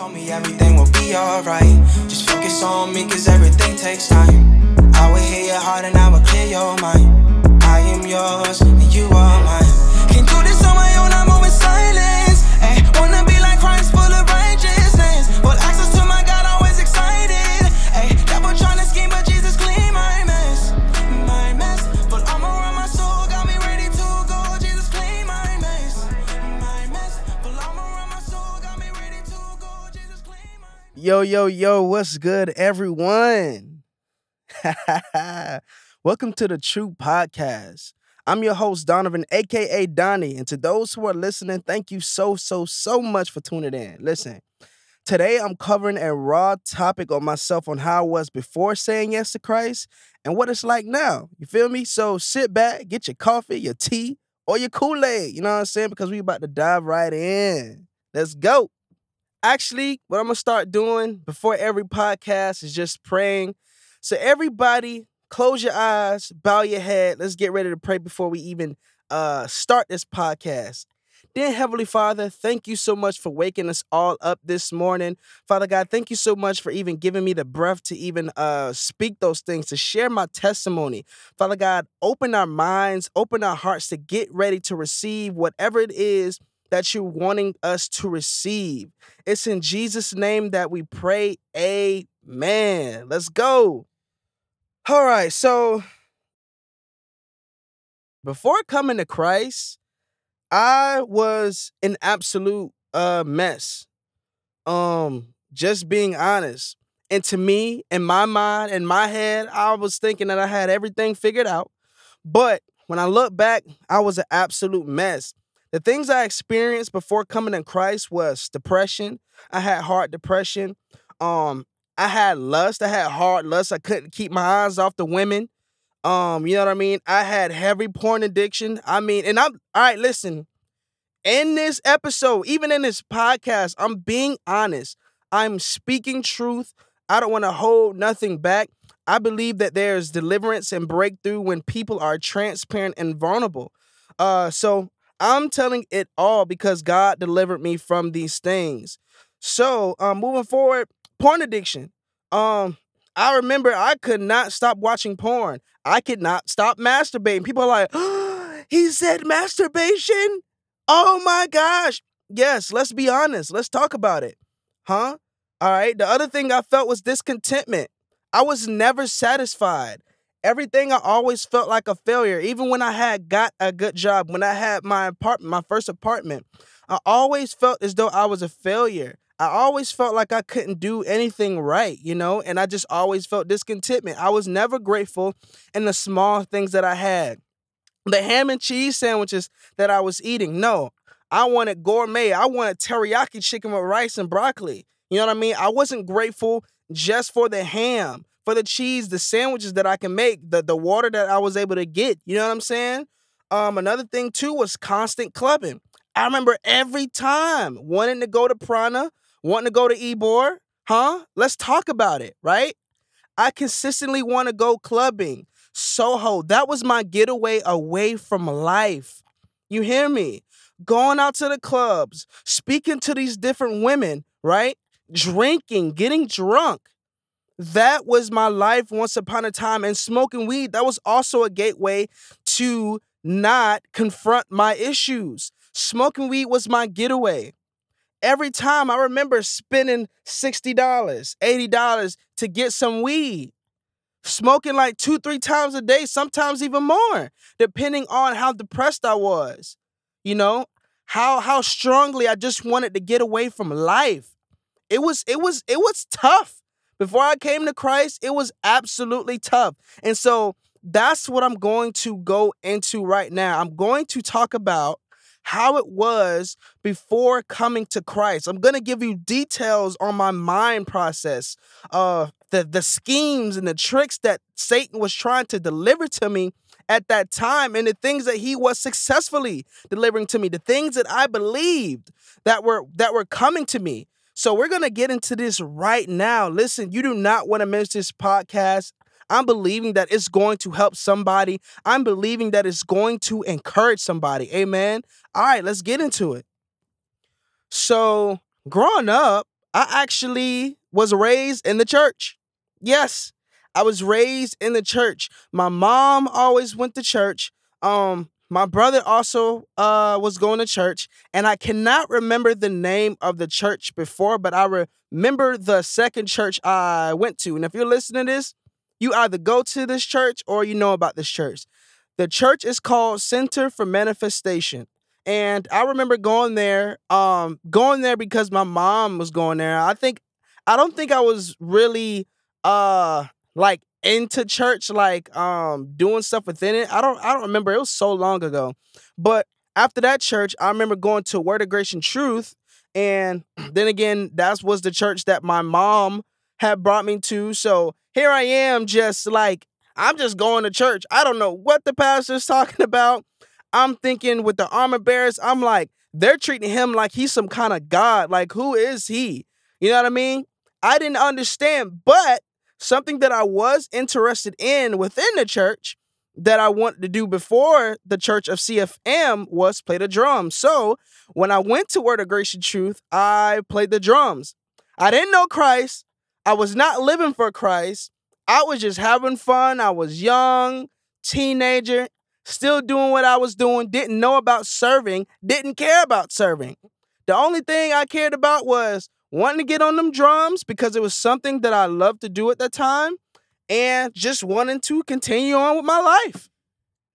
told me everything will be alright. Just focus on me, cause everything takes time. I will hear your heart and I will clear your mind. I am yours and you are mine. Yo, yo, yo, what's good, everyone? Welcome to the Truth Podcast. I'm your host, Donovan, aka Donnie. And to those who are listening, thank you so, so, so much for tuning in. Listen, today I'm covering a raw topic on myself on how I was before saying yes to Christ and what it's like now. You feel me? So sit back, get your coffee, your tea, or your Kool Aid. You know what I'm saying? Because we about to dive right in. Let's go. Actually, what I'm gonna start doing before every podcast is just praying. So everybody, close your eyes, bow your head. Let's get ready to pray before we even uh start this podcast. Dear Heavenly Father, thank you so much for waking us all up this morning. Father God, thank you so much for even giving me the breath to even uh, speak those things, to share my testimony. Father God, open our minds, open our hearts to get ready to receive whatever it is that you're wanting us to receive. It's in Jesus' name that we pray. Amen. Let's go. All right, so before coming to Christ, I was an absolute uh mess. Um, just being honest. And to me, in my mind, in my head, I was thinking that I had everything figured out. But when I look back, I was an absolute mess. The things I experienced before coming in Christ was depression. I had hard depression. Um, I had lust. I had hard lust. I couldn't keep my eyes off the women. Um, you know what I mean? I had heavy porn addiction. I mean, and I'm all right, listen. In this episode, even in this podcast, I'm being honest. I'm speaking truth. I don't want to hold nothing back. I believe that there's deliverance and breakthrough when people are transparent and vulnerable. Uh, so I'm telling it all because God delivered me from these things. So, um, moving forward, porn addiction. Um, I remember I could not stop watching porn. I could not stop masturbating. People are like, he said masturbation? Oh my gosh. Yes, let's be honest. Let's talk about it. Huh? All right. The other thing I felt was discontentment. I was never satisfied. Everything I always felt like a failure. Even when I had got a good job, when I had my apartment, my first apartment, I always felt as though I was a failure. I always felt like I couldn't do anything right, you know, and I just always felt discontentment. I was never grateful in the small things that I had. The ham and cheese sandwiches that I was eating, no, I wanted gourmet. I wanted teriyaki chicken with rice and broccoli. You know what I mean? I wasn't grateful just for the ham, for the cheese, the sandwiches that I can make, the the water that I was able to get. You know what I'm saying? Um, another thing too was constant clubbing. I remember every time wanting to go to Prana, wanting to go to Ebor, huh? Let's talk about it, right? I consistently want to go clubbing. Soho, that was my getaway away from life. You hear me? Going out to the clubs, speaking to these different women, right? Drinking, getting drunk. That was my life once upon a time. And smoking weed, that was also a gateway to not confront my issues. Smoking weed was my getaway. Every time I remember spending $60, $80 to get some weed smoking like two, three times a day, sometimes even more, depending on how depressed I was. You know, how how strongly I just wanted to get away from life. It was it was it was tough. Before I came to Christ, it was absolutely tough. And so that's what I'm going to go into right now. I'm going to talk about how it was before coming to Christ. I'm going to give you details on my mind process, uh, the, the schemes and the tricks that Satan was trying to deliver to me at that time and the things that he was successfully delivering to me, the things that I believed that were that were coming to me. So we're going to get into this right now. Listen, you do not want to miss this podcast. I'm believing that it's going to help somebody. I'm believing that it's going to encourage somebody. Amen. All right, let's get into it. So, growing up, I actually was raised in the church. Yes, I was raised in the church. My mom always went to church. Um, my brother also uh was going to church, and I cannot remember the name of the church before, but I remember the second church I went to. And if you're listening to this, you either go to this church or you know about this church. The church is called Center for Manifestation. And I remember going there, um, going there because my mom was going there. I think I don't think I was really uh like into church, like um doing stuff within it. I don't I don't remember. It was so long ago. But after that church, I remember going to Word of Grace and Truth. And then again, that was the church that my mom had brought me to. So here I am, just like I'm just going to church. I don't know what the pastor's talking about. I'm thinking with the armor bearers, I'm like, they're treating him like he's some kind of god. Like, who is he? You know what I mean? I didn't understand, but something that I was interested in within the church that I wanted to do before the church of CFM was play the drums. So when I went to Word of Grace and Truth, I played the drums. I didn't know Christ. I was not living for Christ. I was just having fun. I was young, teenager, still doing what I was doing, didn't know about serving, didn't care about serving. The only thing I cared about was wanting to get on them drums because it was something that I loved to do at that time and just wanting to continue on with my life.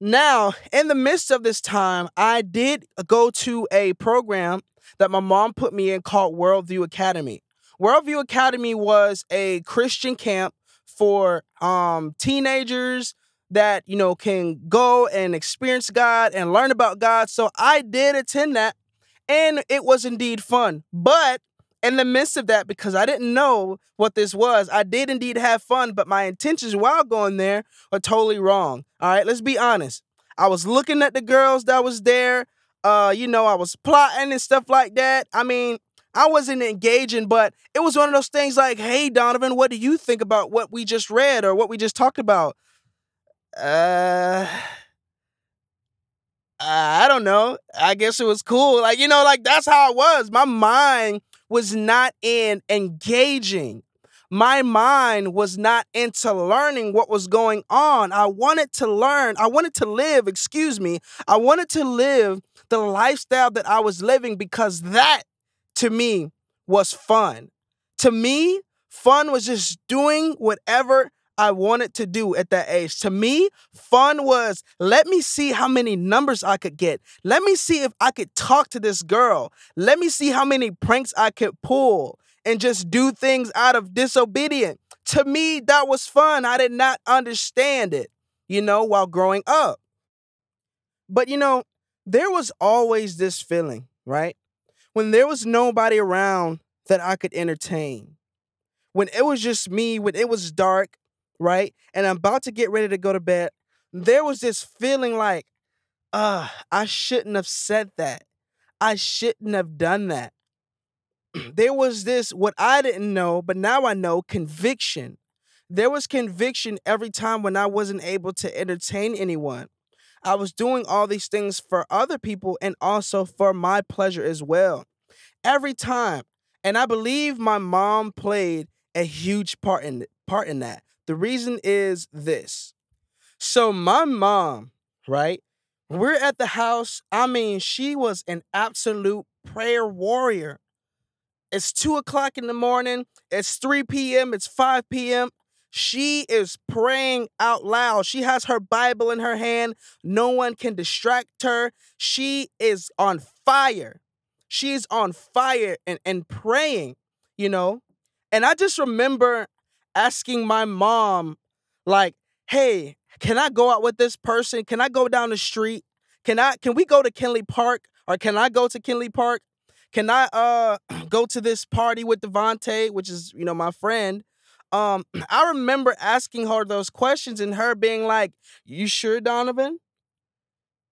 Now, in the midst of this time, I did go to a program that my mom put me in called Worldview Academy. Worldview Academy was a Christian camp for um, teenagers that you know can go and experience God and learn about God. So I did attend that, and it was indeed fun. But in the midst of that, because I didn't know what this was, I did indeed have fun, but my intentions while going there were totally wrong. All right, let's be honest. I was looking at the girls that was there. Uh, you know, I was plotting and stuff like that. I mean, I wasn't engaging, but it was one of those things like, hey, Donovan, what do you think about what we just read or what we just talked about? Uh, I don't know. I guess it was cool. Like, you know, like that's how it was. My mind was not in engaging. My mind was not into learning what was going on. I wanted to learn. I wanted to live, excuse me. I wanted to live the lifestyle that I was living because that to me was fun. To me, fun was just doing whatever I wanted to do at that age. To me, fun was let me see how many numbers I could get. Let me see if I could talk to this girl. Let me see how many pranks I could pull and just do things out of disobedience. To me, that was fun. I did not understand it, you know, while growing up. But, you know, there was always this feeling, right? when there was nobody around that I could entertain, when it was just me, when it was dark, right? And I'm about to get ready to go to bed, there was this feeling like, uh, I shouldn't have said that. I shouldn't have done that. there was this, what I didn't know, but now I know, conviction. There was conviction every time when I wasn't able to entertain anyone. I was doing all these things for other people and also for my pleasure as well. Every time. And I believe my mom played a huge part in part in that. The reason is this. So my mom, right? We're at the house. I mean, she was an absolute prayer warrior. It's two o'clock in the morning. It's 3 p.m. It's 5 p.m. She is praying out loud. She has her Bible in her hand. No one can distract her. She is on fire. She's on fire and, and praying, you know? And I just remember asking my mom, like, hey, can I go out with this person? Can I go down the street? Can I can we go to Kinley Park? Or can I go to Kinley Park? Can I uh go to this party with Devontae, which is, you know, my friend? um, I remember asking her those questions and her being like, "You sure, Donovan?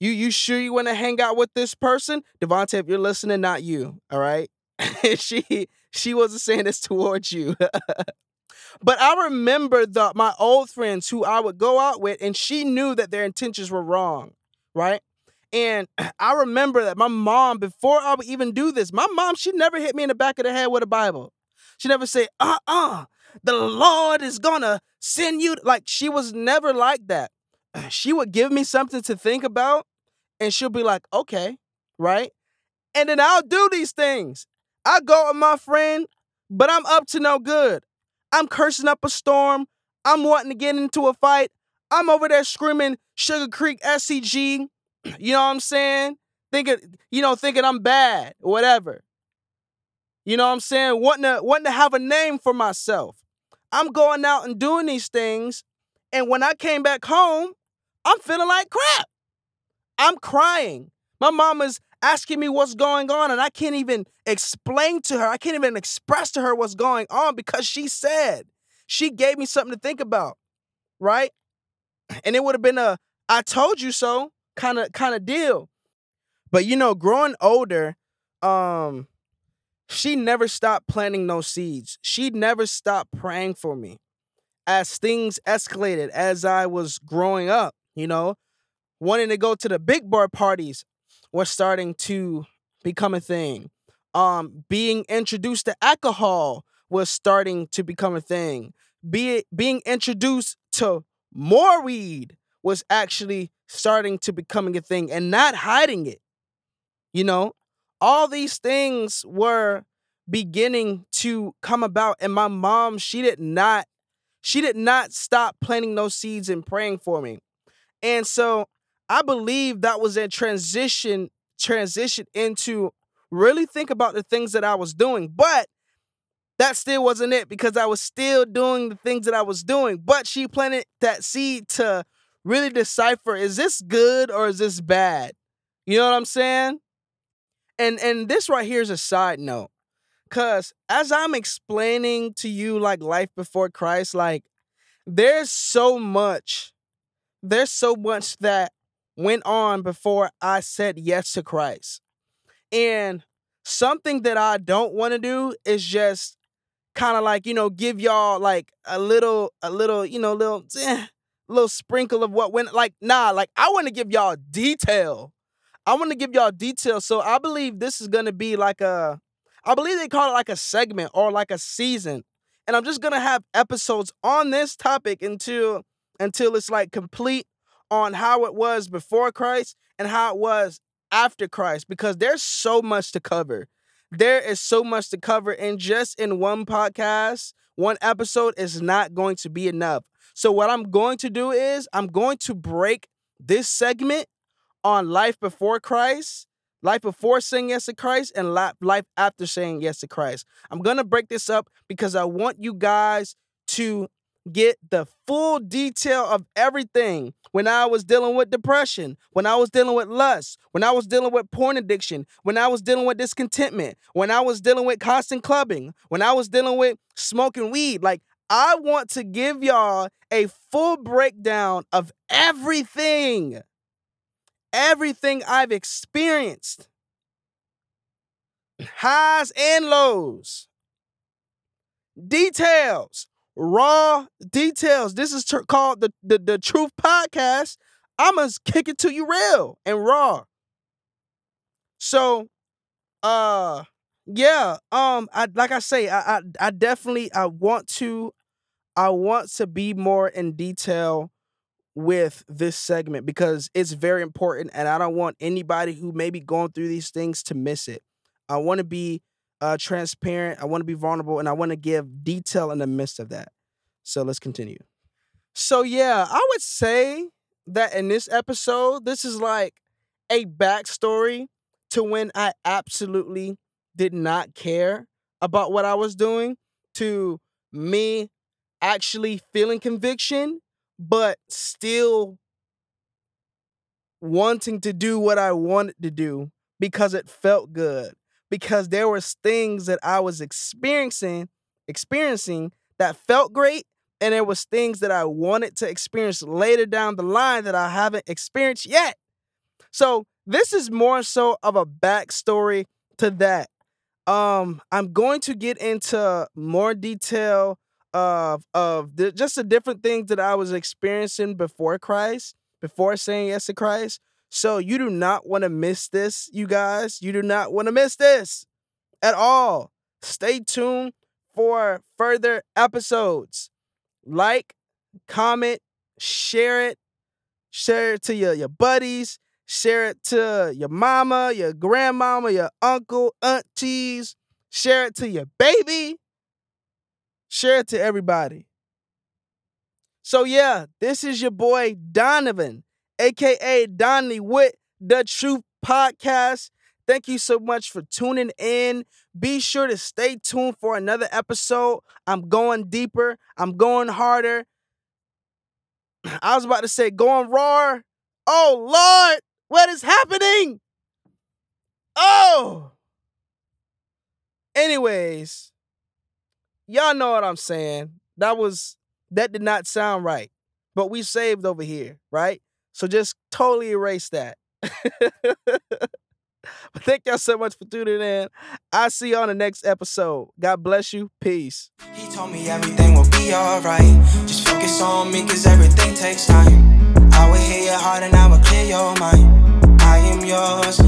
You you sure you want to hang out with this person, Devontae? If you're listening, not you, all right." she she wasn't saying this towards you. but I remember the my old friends who I would go out with, and she knew that their intentions were wrong, right? And I remember that my mom, before I would even do this, my mom, she never hit me in the back of the head with a Bible. She never say, uh uh, the Lord is gonna send you. Like, she was never like that. She would give me something to think about, and she'll be like, okay, right? And then I'll do these things. I go with my friend, but I'm up to no good. I'm cursing up a storm. I'm wanting to get into a fight. I'm over there screaming Sugar Creek SCG. You know what I'm saying? Thinking, you know, thinking I'm bad whatever. You know what I'm saying? Wanting to, wanting to have a name for myself. I'm going out and doing these things. And when I came back home, I'm feeling like crap. I'm crying. My mama's asking me what's going on, and I can't even explain to her. I can't even express to her what's going on because she said she gave me something to think about, right? And it would have been a I told you so kind of kind of deal. But you know, growing older, um, she never stopped planting those seeds. She never stopped praying for me. As things escalated as I was growing up, you know, wanting to go to the big boy parties was starting to become a thing. Um, being introduced to alcohol was starting to become a thing. Be it, being introduced to more weed was actually starting to becoming a thing and not hiding it. You know, all these things were beginning to come about and my mom she did not she did not stop planting those seeds and praying for me. And so I believe that was a transition transition into really think about the things that I was doing. But that still wasn't it because I was still doing the things that I was doing. But she planted that seed to really decipher is this good or is this bad? You know what I'm saying? And and this right here is a side note. Cause as I'm explaining to you like life before Christ, like there's so much, there's so much that went on before I said yes to Christ. And something that I don't want to do is just kind of like, you know, give y'all like a little, a little, you know, little, eh, little sprinkle of what went like, nah, like I want to give y'all detail. I want to give y'all detail. So I believe this is going to be like a, I believe they call it like a segment or like a season. And I'm just going to have episodes on this topic until, until it's like complete on how it was before Christ and how it was after Christ because there's so much to cover. There is so much to cover, and just in one podcast, one episode is not going to be enough. So, what I'm going to do is I'm going to break this segment on life before Christ, life before saying yes to Christ, and life after saying yes to Christ. I'm going to break this up because I want you guys to get the full detail of everything. When I was dealing with depression, when I was dealing with lust, when I was dealing with porn addiction, when I was dealing with discontentment, when I was dealing with constant clubbing, when I was dealing with smoking weed. Like, I want to give y'all a full breakdown of everything, everything I've experienced, highs and lows, details raw details. This is tr- called the, the the Truth Podcast. I'ma kick it to you real and raw. So, uh, yeah, um, I like I say, I I, I definitely I want to, I want to be more in detail with this segment because it's very important, and I don't want anybody who may be going through these things to miss it. I want to be uh, transparent. I want to be vulnerable, and I want to give detail in the midst of that. So let's continue. So yeah, I would say that in this episode, this is like a backstory to when I absolutely did not care about what I was doing, to me actually feeling conviction, but still wanting to do what I wanted to do because it felt good because there was things that I was experiencing experiencing that felt great and there was things that I wanted to experience later down the line that I haven't experienced yet. So this is more so of a backstory to that. Um, I'm going to get into more detail of of the, just the different things that I was experiencing before Christ, before saying yes to Christ. So you do not want to miss this, you guys. You do not want to miss this at all. Stay tuned for further episodes. Like, comment, share it, share it to your, your buddies, share it to your mama, your grandmama, your uncle, aunties, share it to your baby, share it to everybody. So, yeah, this is your boy Donovan, aka Donnie with the Truth Podcast. Thank you so much for tuning in. Be sure to stay tuned for another episode. I'm going deeper, I'm going harder. I was about to say going raw. Oh, Lord, what is happening? Oh. Anyways, y'all know what I'm saying. That was that did not sound right. But we saved over here, right? So just totally erase that. But thank y'all so much for tuning in. I'll see you on the next episode. God bless you. Peace. He told me everything will be alright. Just focus on me, cause everything takes time. I will hear your heart and I will clear your mind. I am yours.